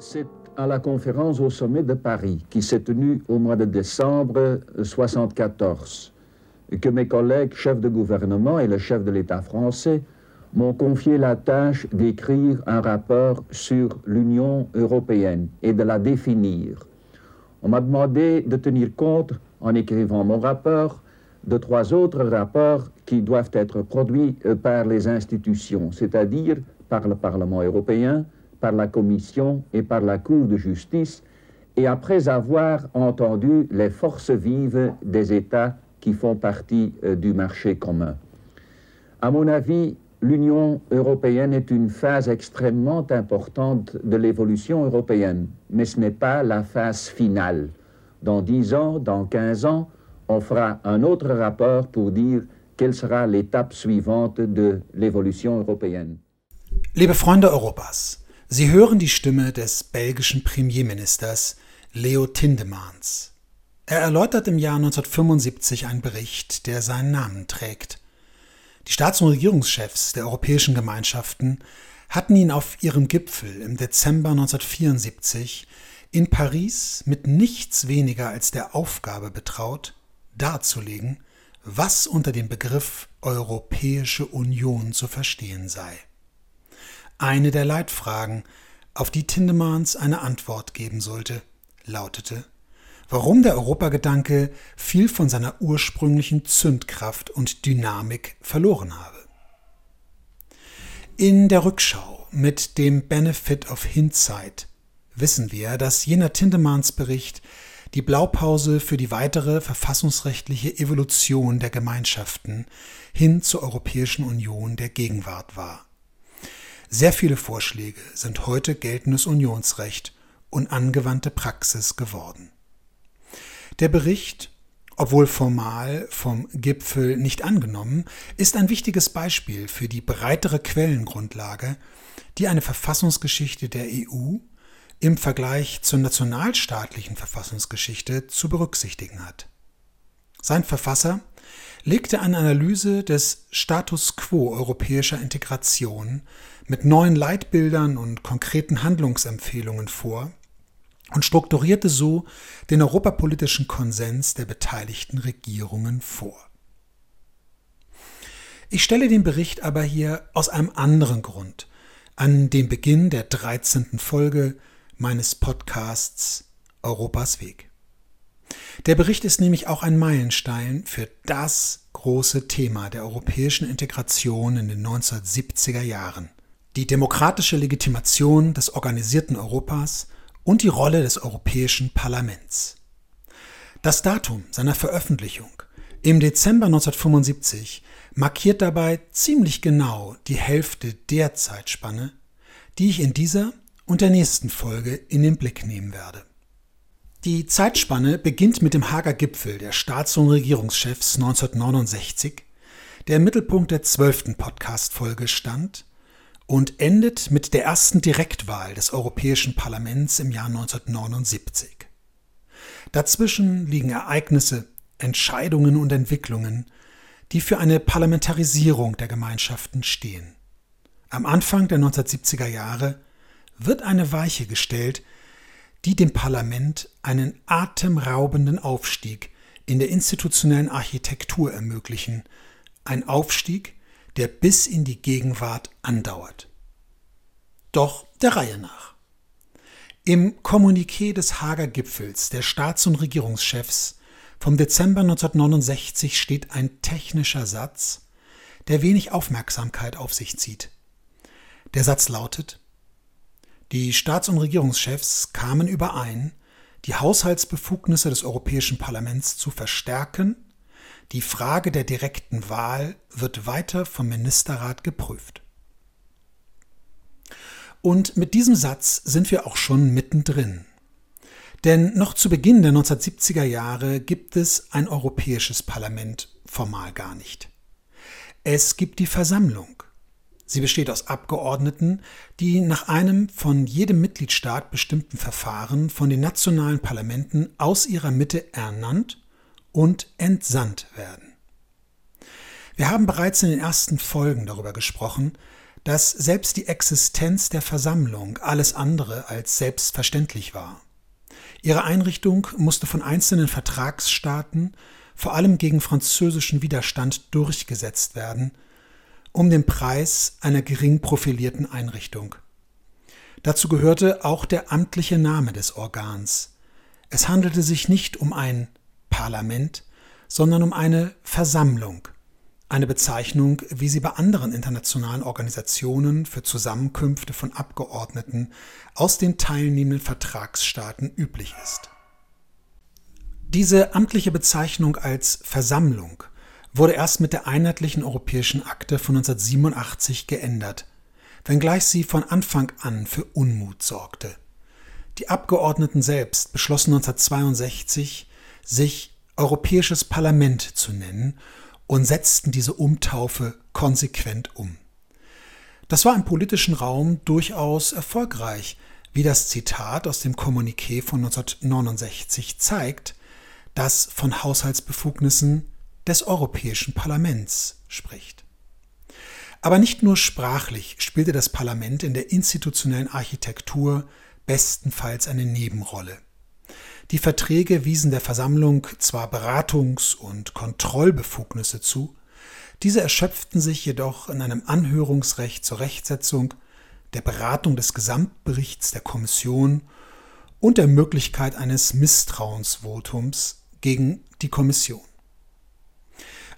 C'est à la conférence au sommet de Paris qui s'est tenue au mois de décembre 1974 que mes collègues chefs de gouvernement et le chef de l'État français m'ont confié la tâche d'écrire un rapport sur l'Union européenne et de la définir. On m'a demandé de tenir compte, en écrivant mon rapport, de trois autres rapports qui doivent être produits euh, par les institutions, c'est-à-dire par le Parlement européen, par la Commission et par la Cour de justice, et après avoir entendu les forces vives des États qui font partie euh, du marché commun. À mon avis, l'Union européenne est une phase extrêmement importante de l'évolution européenne, mais ce n'est pas la phase finale. Dans 10 ans, dans 15 ans, on fera un autre rapport pour dire quelle sera l'étape suivante de l'évolution européenne. Liebe Freunde Europas, Sie hören die Stimme des belgischen Premierministers Leo Tindemans. Er erläutert im Jahr 1975 einen Bericht, der seinen Namen trägt. Die Staats- und Regierungschefs der europäischen Gemeinschaften hatten ihn auf ihrem Gipfel im Dezember 1974 in Paris mit nichts weniger als der Aufgabe betraut, darzulegen, was unter dem Begriff Europäische Union zu verstehen sei. Eine der Leitfragen, auf die Tindemans eine Antwort geben sollte, lautete warum der Europagedanke viel von seiner ursprünglichen Zündkraft und Dynamik verloren habe. In der Rückschau mit dem Benefit of Hindsight wissen wir, dass jener Tindemans Bericht die Blaupause für die weitere verfassungsrechtliche Evolution der Gemeinschaften hin zur Europäischen Union der Gegenwart war. Sehr viele Vorschläge sind heute geltendes Unionsrecht und angewandte Praxis geworden. Der Bericht, obwohl formal vom Gipfel nicht angenommen, ist ein wichtiges Beispiel für die breitere Quellengrundlage, die eine Verfassungsgeschichte der EU im Vergleich zur nationalstaatlichen Verfassungsgeschichte zu berücksichtigen hat. Sein Verfasser legte eine Analyse des Status quo europäischer Integration mit neuen Leitbildern und konkreten Handlungsempfehlungen vor, und strukturierte so den europapolitischen Konsens der beteiligten Regierungen vor. Ich stelle den Bericht aber hier aus einem anderen Grund an den Beginn der 13. Folge meines Podcasts Europas Weg. Der Bericht ist nämlich auch ein Meilenstein für das große Thema der europäischen Integration in den 1970er Jahren. Die demokratische Legitimation des organisierten Europas und die Rolle des Europäischen Parlaments. Das Datum seiner Veröffentlichung im Dezember 1975 markiert dabei ziemlich genau die Hälfte der Zeitspanne, die ich in dieser und der nächsten Folge in den Blick nehmen werde. Die Zeitspanne beginnt mit dem Hager Gipfel der Staats- und Regierungschefs 1969, der im Mittelpunkt der zwölften Podcast-Folge stand und endet mit der ersten Direktwahl des Europäischen Parlaments im Jahr 1979. Dazwischen liegen Ereignisse, Entscheidungen und Entwicklungen, die für eine Parlamentarisierung der Gemeinschaften stehen. Am Anfang der 1970er Jahre wird eine Weiche gestellt, die dem Parlament einen atemraubenden Aufstieg in der institutionellen Architektur ermöglichen, ein Aufstieg, der bis in die Gegenwart andauert. Doch der Reihe nach. Im Kommuniqué des Hager Gipfels der Staats- und Regierungschefs vom Dezember 1969 steht ein technischer Satz, der wenig Aufmerksamkeit auf sich zieht. Der Satz lautet Die Staats- und Regierungschefs kamen überein, die Haushaltsbefugnisse des Europäischen Parlaments zu verstärken die Frage der direkten Wahl wird weiter vom Ministerrat geprüft. Und mit diesem Satz sind wir auch schon mittendrin. Denn noch zu Beginn der 1970er Jahre gibt es ein europäisches Parlament formal gar nicht. Es gibt die Versammlung. Sie besteht aus Abgeordneten, die nach einem von jedem Mitgliedstaat bestimmten Verfahren von den nationalen Parlamenten aus ihrer Mitte ernannt und entsandt werden. Wir haben bereits in den ersten Folgen darüber gesprochen, dass selbst die Existenz der Versammlung alles andere als selbstverständlich war. Ihre Einrichtung musste von einzelnen Vertragsstaaten vor allem gegen französischen Widerstand durchgesetzt werden, um den Preis einer gering profilierten Einrichtung. Dazu gehörte auch der amtliche Name des Organs. Es handelte sich nicht um ein Parlament, sondern um eine Versammlung, eine Bezeichnung, wie sie bei anderen internationalen Organisationen für Zusammenkünfte von Abgeordneten aus den teilnehmenden Vertragsstaaten üblich ist. Diese amtliche Bezeichnung als Versammlung wurde erst mit der Einheitlichen Europäischen Akte von 1987 geändert, wenngleich sie von Anfang an für Unmut sorgte. Die Abgeordneten selbst beschlossen 1962, sich Europäisches Parlament zu nennen und setzten diese Umtaufe konsequent um. Das war im politischen Raum durchaus erfolgreich, wie das Zitat aus dem Kommuniqué von 1969 zeigt, das von Haushaltsbefugnissen des Europäischen Parlaments spricht. Aber nicht nur sprachlich spielte das Parlament in der institutionellen Architektur bestenfalls eine Nebenrolle. Die Verträge wiesen der Versammlung zwar Beratungs- und Kontrollbefugnisse zu, diese erschöpften sich jedoch in einem Anhörungsrecht zur Rechtsetzung, der Beratung des Gesamtberichts der Kommission und der Möglichkeit eines Misstrauensvotums gegen die Kommission.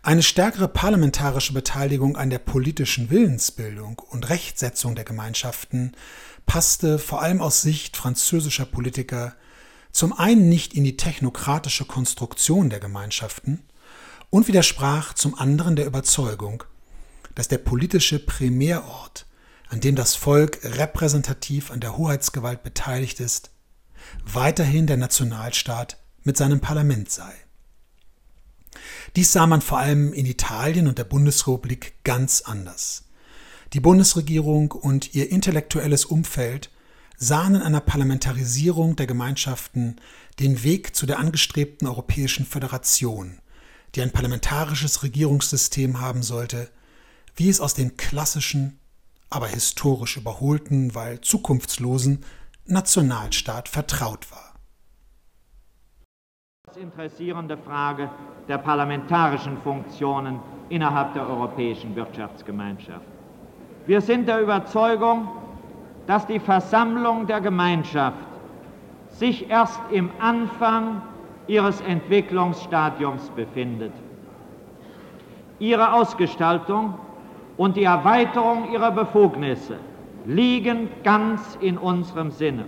Eine stärkere parlamentarische Beteiligung an der politischen Willensbildung und Rechtsetzung der Gemeinschaften passte vor allem aus Sicht französischer Politiker zum einen nicht in die technokratische Konstruktion der Gemeinschaften und widersprach zum anderen der Überzeugung, dass der politische Primärort, an dem das Volk repräsentativ an der Hoheitsgewalt beteiligt ist, weiterhin der Nationalstaat mit seinem Parlament sei. Dies sah man vor allem in Italien und der Bundesrepublik ganz anders. Die Bundesregierung und ihr intellektuelles Umfeld sahen in einer Parlamentarisierung der Gemeinschaften den Weg zu der angestrebten europäischen Föderation, die ein parlamentarisches Regierungssystem haben sollte, wie es aus dem klassischen, aber historisch überholten, weil zukunftslosen Nationalstaat vertraut war. Die interessierende Frage der parlamentarischen Funktionen innerhalb der Europäischen Wirtschaftsgemeinschaft. Wir sind der Überzeugung, dass die Versammlung der Gemeinschaft sich erst im Anfang ihres Entwicklungsstadiums befindet. Ihre Ausgestaltung und die Erweiterung ihrer Befugnisse liegen ganz in unserem Sinne.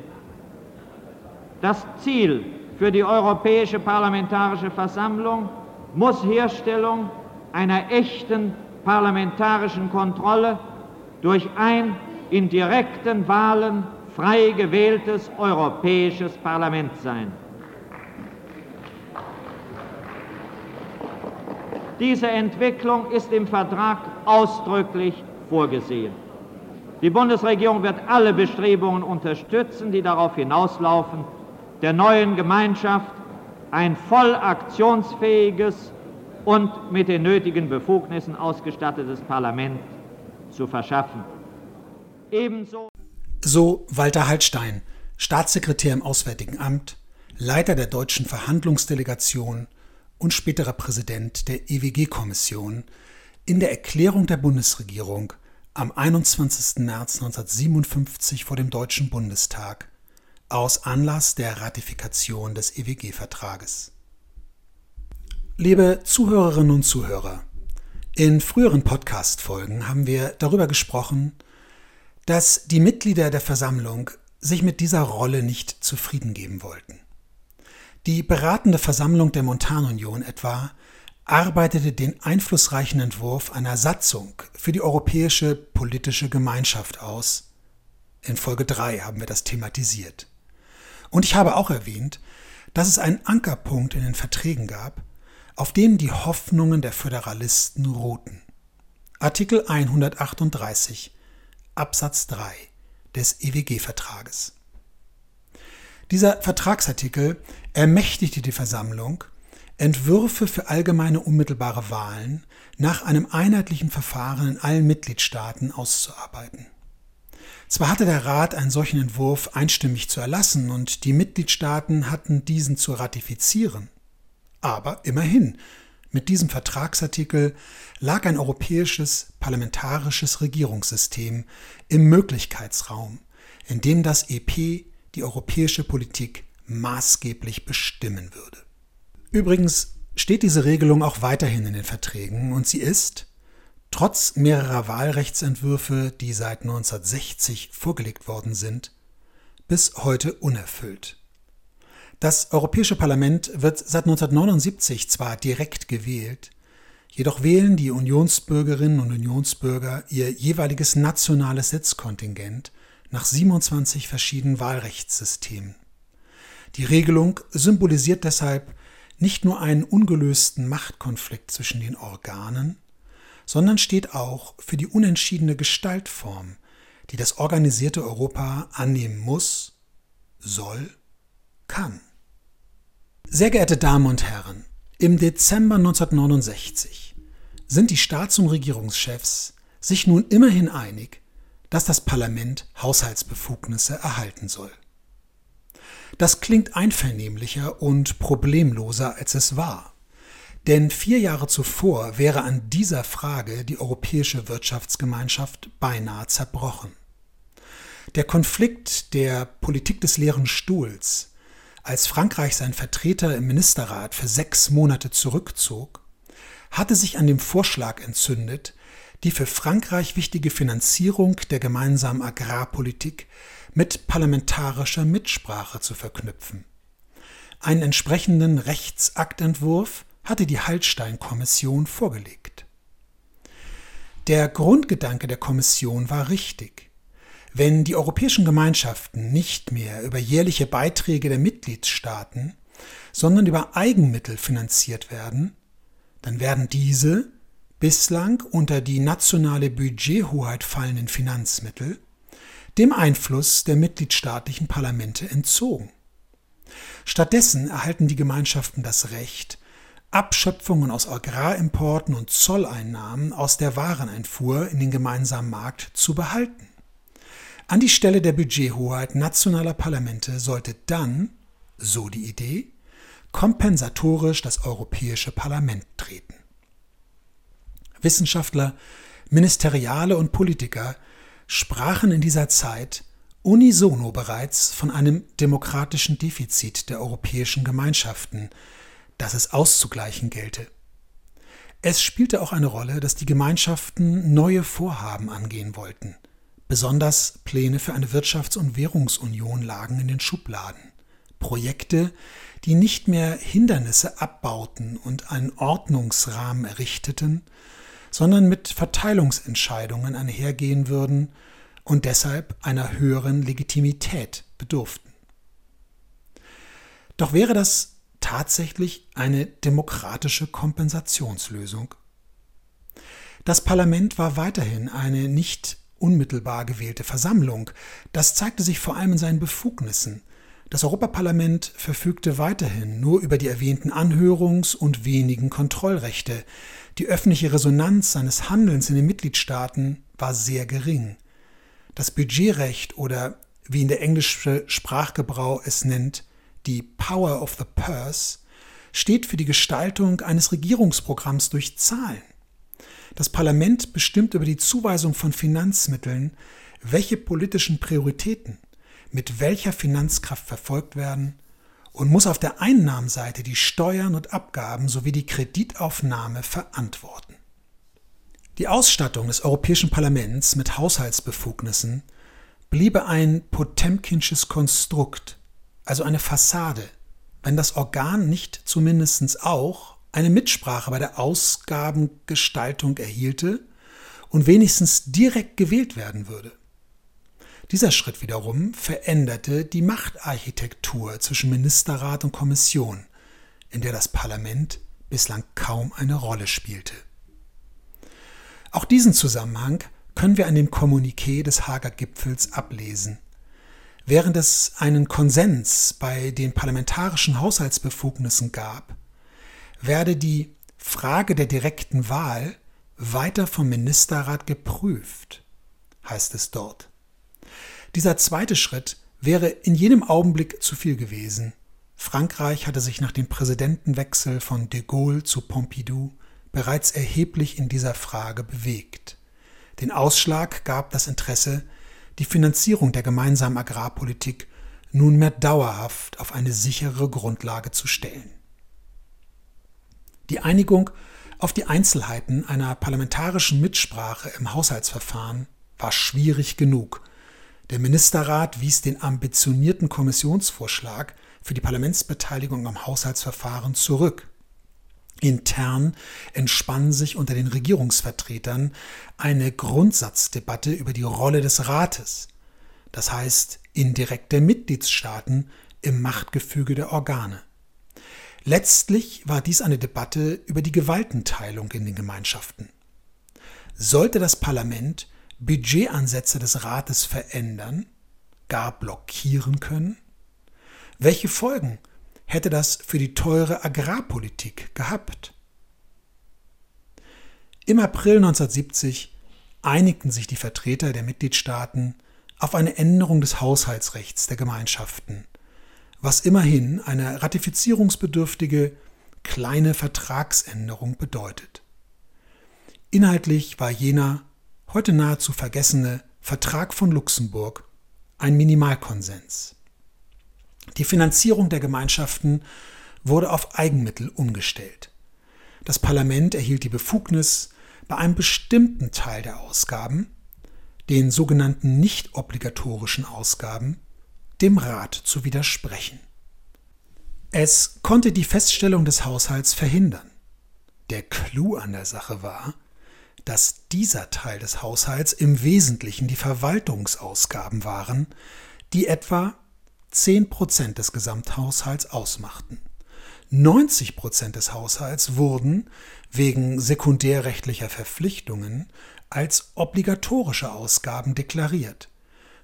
Das Ziel für die Europäische Parlamentarische Versammlung muss Herstellung einer echten parlamentarischen Kontrolle durch ein in direkten Wahlen frei gewähltes Europäisches Parlament sein. Diese Entwicklung ist im Vertrag ausdrücklich vorgesehen. Die Bundesregierung wird alle Bestrebungen unterstützen, die darauf hinauslaufen, der neuen Gemeinschaft ein voll aktionsfähiges und mit den nötigen Befugnissen ausgestattetes Parlament zu verschaffen. Ebenso so Walter Hallstein, Staatssekretär im Auswärtigen Amt, Leiter der deutschen Verhandlungsdelegation und späterer Präsident der EWG-Kommission in der Erklärung der Bundesregierung am 21. März 1957 vor dem Deutschen Bundestag aus Anlass der Ratifikation des EWG-Vertrages. Liebe Zuhörerinnen und Zuhörer, in früheren Podcast-Folgen haben wir darüber gesprochen, dass die Mitglieder der Versammlung sich mit dieser Rolle nicht zufrieden geben wollten. Die beratende Versammlung der Montanunion etwa arbeitete den einflussreichen Entwurf einer Satzung für die europäische politische Gemeinschaft aus. In Folge 3 haben wir das thematisiert. Und ich habe auch erwähnt, dass es einen Ankerpunkt in den Verträgen gab, auf dem die Hoffnungen der Föderalisten ruhten. Artikel 138 Absatz 3 des EWG-Vertrages. Dieser Vertragsartikel ermächtigte die Versammlung, Entwürfe für allgemeine unmittelbare Wahlen nach einem einheitlichen Verfahren in allen Mitgliedstaaten auszuarbeiten. Zwar hatte der Rat einen solchen Entwurf einstimmig zu erlassen und die Mitgliedstaaten hatten diesen zu ratifizieren, aber immerhin, mit diesem Vertragsartikel lag ein europäisches parlamentarisches Regierungssystem im Möglichkeitsraum, in dem das EP die europäische Politik maßgeblich bestimmen würde. Übrigens steht diese Regelung auch weiterhin in den Verträgen und sie ist, trotz mehrerer Wahlrechtsentwürfe, die seit 1960 vorgelegt worden sind, bis heute unerfüllt. Das Europäische Parlament wird seit 1979 zwar direkt gewählt, jedoch wählen die Unionsbürgerinnen und Unionsbürger ihr jeweiliges nationales Sitzkontingent nach 27 verschiedenen Wahlrechtssystemen. Die Regelung symbolisiert deshalb nicht nur einen ungelösten Machtkonflikt zwischen den Organen, sondern steht auch für die unentschiedene Gestaltform, die das organisierte Europa annehmen muss, soll, kann. Sehr geehrte Damen und Herren, im Dezember 1969 sind die Staats- und Regierungschefs sich nun immerhin einig, dass das Parlament Haushaltsbefugnisse erhalten soll. Das klingt einvernehmlicher und problemloser, als es war. Denn vier Jahre zuvor wäre an dieser Frage die Europäische Wirtschaftsgemeinschaft beinahe zerbrochen. Der Konflikt der Politik des leeren Stuhls, als Frankreich seinen Vertreter im Ministerrat für sechs Monate zurückzog, hatte sich an dem Vorschlag entzündet, die für Frankreich wichtige Finanzierung der gemeinsamen Agrarpolitik mit parlamentarischer Mitsprache zu verknüpfen. Einen entsprechenden Rechtsaktentwurf hatte die Hallstein-Kommission vorgelegt. Der Grundgedanke der Kommission war richtig. Wenn die europäischen Gemeinschaften nicht mehr über jährliche Beiträge der Mitgliedstaaten, sondern über Eigenmittel finanziert werden, dann werden diese bislang unter die nationale Budgethoheit fallenden Finanzmittel dem Einfluss der mitgliedstaatlichen Parlamente entzogen. Stattdessen erhalten die Gemeinschaften das Recht, Abschöpfungen aus Agrarimporten und Zolleinnahmen aus der Wareneinfuhr in den gemeinsamen Markt zu behalten. An die Stelle der Budgethoheit nationaler Parlamente sollte dann, so die Idee, kompensatorisch das Europäische Parlament treten. Wissenschaftler, Ministeriale und Politiker sprachen in dieser Zeit unisono bereits von einem demokratischen Defizit der europäischen Gemeinschaften, das es auszugleichen gelte. Es spielte auch eine Rolle, dass die Gemeinschaften neue Vorhaben angehen wollten. Besonders Pläne für eine Wirtschafts- und Währungsunion lagen in den Schubladen. Projekte, die nicht mehr Hindernisse abbauten und einen Ordnungsrahmen errichteten, sondern mit Verteilungsentscheidungen einhergehen würden und deshalb einer höheren Legitimität bedurften. Doch wäre das tatsächlich eine demokratische Kompensationslösung? Das Parlament war weiterhin eine nicht unmittelbar gewählte Versammlung. Das zeigte sich vor allem in seinen Befugnissen. Das Europaparlament verfügte weiterhin nur über die erwähnten Anhörungs- und wenigen Kontrollrechte. Die öffentliche Resonanz seines Handelns in den Mitgliedstaaten war sehr gering. Das Budgetrecht oder wie in der englische Sprachgebrauch es nennt, die Power of the Purse, steht für die Gestaltung eines Regierungsprogramms durch Zahlen. Das Parlament bestimmt über die Zuweisung von Finanzmitteln, welche politischen Prioritäten mit welcher Finanzkraft verfolgt werden und muss auf der Einnahmenseite die Steuern und Abgaben sowie die Kreditaufnahme verantworten. Die Ausstattung des Europäischen Parlaments mit Haushaltsbefugnissen bliebe ein potemkinsches Konstrukt, also eine Fassade, wenn das Organ nicht zumindest auch eine Mitsprache bei der Ausgabengestaltung erhielte und wenigstens direkt gewählt werden würde. Dieser Schritt wiederum veränderte die Machtarchitektur zwischen Ministerrat und Kommission, in der das Parlament bislang kaum eine Rolle spielte. Auch diesen Zusammenhang können wir an dem Kommuniqué des Hager Gipfels ablesen. Während es einen Konsens bei den parlamentarischen Haushaltsbefugnissen gab, werde die Frage der direkten Wahl weiter vom Ministerrat geprüft, heißt es dort. Dieser zweite Schritt wäre in jedem Augenblick zu viel gewesen. Frankreich hatte sich nach dem Präsidentenwechsel von de Gaulle zu Pompidou bereits erheblich in dieser Frage bewegt. Den Ausschlag gab das Interesse, die Finanzierung der gemeinsamen Agrarpolitik nunmehr dauerhaft auf eine sichere Grundlage zu stellen. Die Einigung auf die Einzelheiten einer parlamentarischen Mitsprache im Haushaltsverfahren war schwierig genug. Der Ministerrat wies den ambitionierten Kommissionsvorschlag für die Parlamentsbeteiligung am Haushaltsverfahren zurück. Intern entspann sich unter den Regierungsvertretern eine Grundsatzdebatte über die Rolle des Rates, das heißt indirekt der Mitgliedstaaten im Machtgefüge der Organe. Letztlich war dies eine Debatte über die Gewaltenteilung in den Gemeinschaften. Sollte das Parlament Budgetansätze des Rates verändern, gar blockieren können? Welche Folgen hätte das für die teure Agrarpolitik gehabt? Im April 1970 einigten sich die Vertreter der Mitgliedstaaten auf eine Änderung des Haushaltsrechts der Gemeinschaften, was immerhin eine ratifizierungsbedürftige kleine Vertragsänderung bedeutet. Inhaltlich war jener heute nahezu vergessene Vertrag von Luxemburg ein Minimalkonsens. Die Finanzierung der Gemeinschaften wurde auf Eigenmittel umgestellt. Das Parlament erhielt die Befugnis, bei einem bestimmten Teil der Ausgaben, den sogenannten nicht obligatorischen Ausgaben, dem Rat zu widersprechen. Es konnte die Feststellung des Haushalts verhindern. Der Clou an der Sache war, dass dieser Teil des Haushalts im Wesentlichen die Verwaltungsausgaben waren, die etwa 10 Prozent des Gesamthaushalts ausmachten. 90 Prozent des Haushalts wurden wegen sekundärrechtlicher Verpflichtungen als obligatorische Ausgaben deklariert,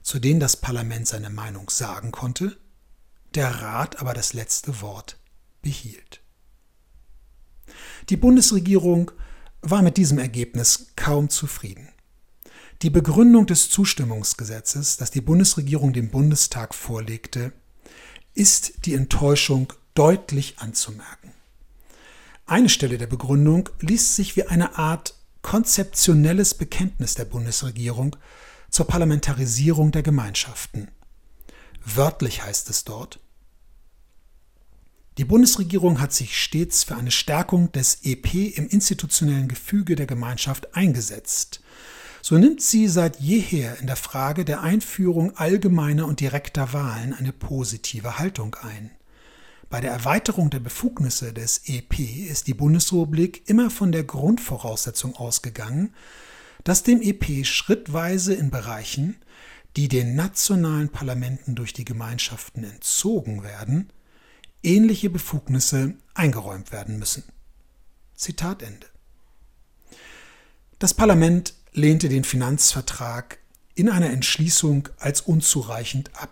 zu denen das Parlament seine Meinung sagen konnte, der Rat aber das letzte Wort behielt. Die Bundesregierung war mit diesem Ergebnis kaum zufrieden. Die Begründung des Zustimmungsgesetzes, das die Bundesregierung dem Bundestag vorlegte, ist die Enttäuschung deutlich anzumerken. Eine Stelle der Begründung liest sich wie eine Art konzeptionelles Bekenntnis der Bundesregierung zur Parlamentarisierung der Gemeinschaften. Wörtlich heißt es dort, die Bundesregierung hat sich stets für eine Stärkung des EP im institutionellen Gefüge der Gemeinschaft eingesetzt so nimmt sie seit jeher in der Frage der Einführung allgemeiner und direkter Wahlen eine positive Haltung ein. Bei der Erweiterung der Befugnisse des EP ist die Bundesrepublik immer von der Grundvoraussetzung ausgegangen, dass dem EP schrittweise in Bereichen, die den nationalen Parlamenten durch die Gemeinschaften entzogen werden, ähnliche Befugnisse eingeräumt werden müssen. Zitat Ende. Das Parlament lehnte den Finanzvertrag in einer Entschließung als unzureichend ab,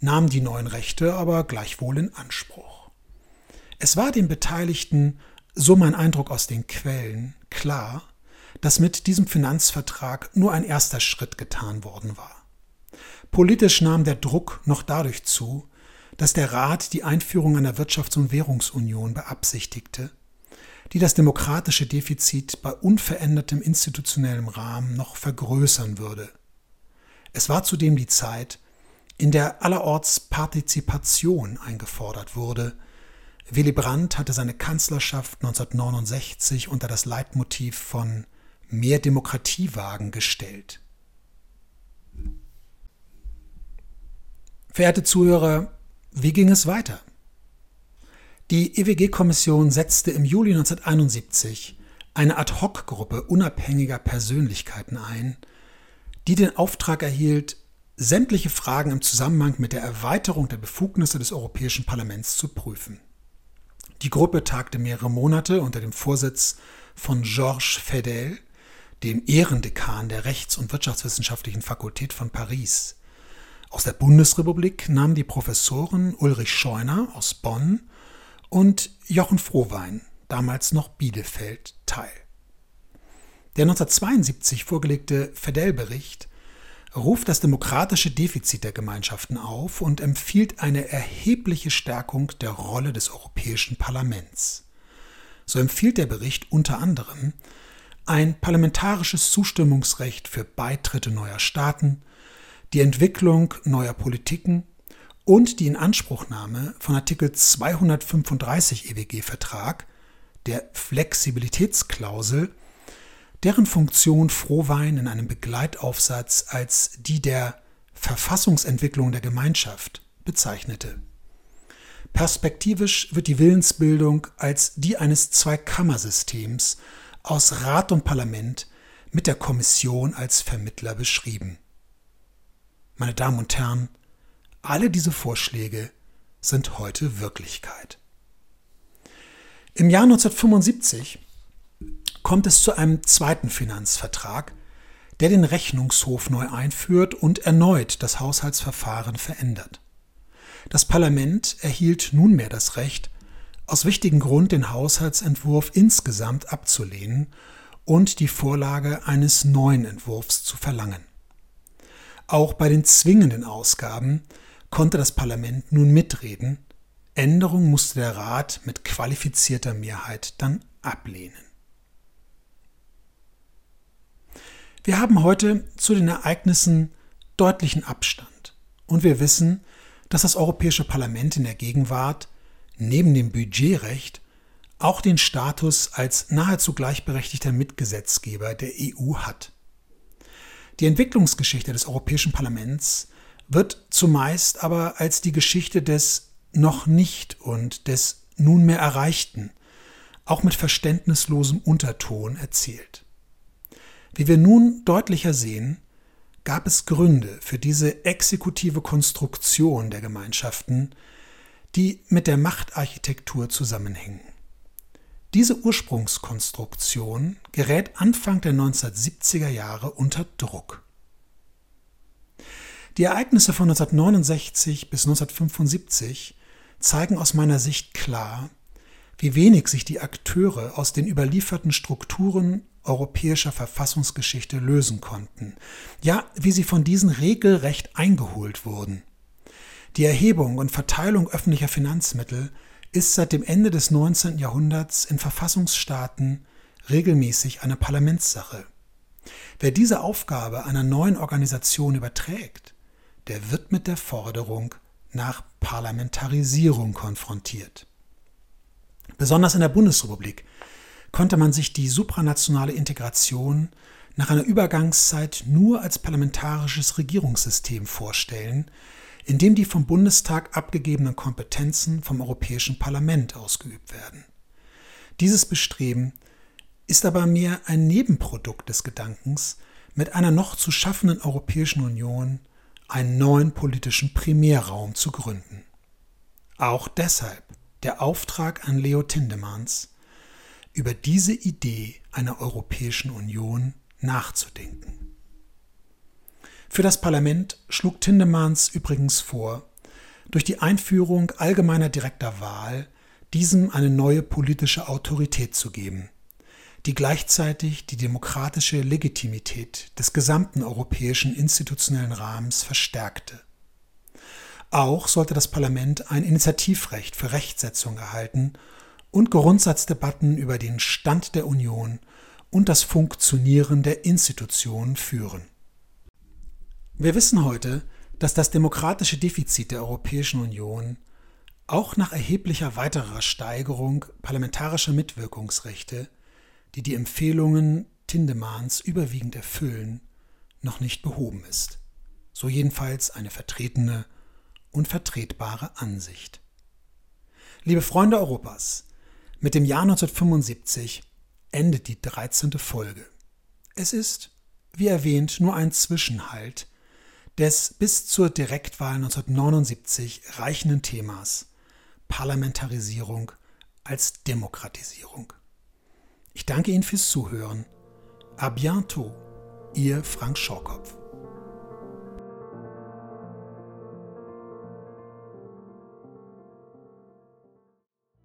nahm die neuen Rechte aber gleichwohl in Anspruch. Es war den Beteiligten, so mein Eindruck aus den Quellen, klar, dass mit diesem Finanzvertrag nur ein erster Schritt getan worden war. Politisch nahm der Druck noch dadurch zu, dass der Rat die Einführung einer Wirtschafts- und Währungsunion beabsichtigte die das demokratische Defizit bei unverändertem institutionellem Rahmen noch vergrößern würde. Es war zudem die Zeit, in der allerorts Partizipation eingefordert wurde. Willy Brandt hatte seine Kanzlerschaft 1969 unter das Leitmotiv von Mehr Demokratie wagen gestellt. Verehrte Zuhörer, wie ging es weiter? Die EWG-Kommission setzte im Juli 1971 eine Ad-hoc-Gruppe unabhängiger Persönlichkeiten ein, die den Auftrag erhielt, sämtliche Fragen im Zusammenhang mit der Erweiterung der Befugnisse des Europäischen Parlaments zu prüfen. Die Gruppe tagte mehrere Monate unter dem Vorsitz von Georges Fedel, dem Ehrendekan der Rechts- und Wirtschaftswissenschaftlichen Fakultät von Paris. Aus der Bundesrepublik nahmen die Professoren Ulrich Scheuner aus Bonn und Jochen Frohwein, damals noch Bielefeld, teil. Der 1972 vorgelegte Fedell-Bericht ruft das demokratische Defizit der Gemeinschaften auf und empfiehlt eine erhebliche Stärkung der Rolle des Europäischen Parlaments. So empfiehlt der Bericht unter anderem ein parlamentarisches Zustimmungsrecht für Beitritte neuer Staaten, die Entwicklung neuer Politiken und die Inanspruchnahme von Artikel 235 EWG-Vertrag, der Flexibilitätsklausel, deren Funktion Frohwein in einem Begleitaufsatz als die der Verfassungsentwicklung der Gemeinschaft bezeichnete. Perspektivisch wird die Willensbildung als die eines Zweikammersystems aus Rat und Parlament mit der Kommission als Vermittler beschrieben. Meine Damen und Herren, alle diese Vorschläge sind heute Wirklichkeit. Im Jahr 1975 kommt es zu einem zweiten Finanzvertrag, der den Rechnungshof neu einführt und erneut das Haushaltsverfahren verändert. Das Parlament erhielt nunmehr das Recht, aus wichtigem Grund den Haushaltsentwurf insgesamt abzulehnen und die Vorlage eines neuen Entwurfs zu verlangen. Auch bei den zwingenden Ausgaben konnte das Parlament nun mitreden, Änderung musste der Rat mit qualifizierter Mehrheit dann ablehnen. Wir haben heute zu den Ereignissen deutlichen Abstand und wir wissen, dass das Europäische Parlament in der Gegenwart neben dem Budgetrecht auch den Status als nahezu gleichberechtigter Mitgesetzgeber der EU hat. Die Entwicklungsgeschichte des Europäischen Parlaments wird zumeist aber als die Geschichte des noch nicht und des nunmehr Erreichten, auch mit verständnislosem Unterton erzählt. Wie wir nun deutlicher sehen, gab es Gründe für diese exekutive Konstruktion der Gemeinschaften, die mit der Machtarchitektur zusammenhängen. Diese Ursprungskonstruktion gerät Anfang der 1970er Jahre unter Druck. Die Ereignisse von 1969 bis 1975 zeigen aus meiner Sicht klar, wie wenig sich die Akteure aus den überlieferten Strukturen europäischer Verfassungsgeschichte lösen konnten, ja, wie sie von diesen regelrecht eingeholt wurden. Die Erhebung und Verteilung öffentlicher Finanzmittel ist seit dem Ende des 19. Jahrhunderts in Verfassungsstaaten regelmäßig eine Parlamentssache. Wer diese Aufgabe einer neuen Organisation überträgt, der wird mit der Forderung nach Parlamentarisierung konfrontiert. Besonders in der Bundesrepublik konnte man sich die supranationale Integration nach einer Übergangszeit nur als parlamentarisches Regierungssystem vorstellen, in dem die vom Bundestag abgegebenen Kompetenzen vom Europäischen Parlament ausgeübt werden. Dieses Bestreben ist aber mehr ein Nebenprodukt des Gedankens, mit einer noch zu schaffenden Europäischen Union einen neuen politischen Primärraum zu gründen. Auch deshalb der Auftrag an Leo Tindemans, über diese Idee einer Europäischen Union nachzudenken. Für das Parlament schlug Tindemans übrigens vor, durch die Einführung allgemeiner direkter Wahl diesem eine neue politische Autorität zu geben, die gleichzeitig die demokratische Legitimität des gesamten europäischen institutionellen Rahmens verstärkte. Auch sollte das Parlament ein Initiativrecht für Rechtsetzung erhalten und Grundsatzdebatten über den Stand der Union und das Funktionieren der Institutionen führen. Wir wissen heute, dass das demokratische Defizit der Europäischen Union auch nach erheblicher weiterer Steigerung parlamentarischer Mitwirkungsrechte, die die Empfehlungen Tindemans überwiegend erfüllen, noch nicht behoben ist. So jedenfalls eine vertretene und vertretbare Ansicht. Liebe Freunde Europas, mit dem Jahr 1975 endet die 13. Folge. Es ist, wie erwähnt, nur ein Zwischenhalt des bis zur Direktwahl 1979 reichenden Themas Parlamentarisierung als Demokratisierung. Ich danke Ihnen fürs Zuhören. A bientôt, Ihr Frank Schorkopf.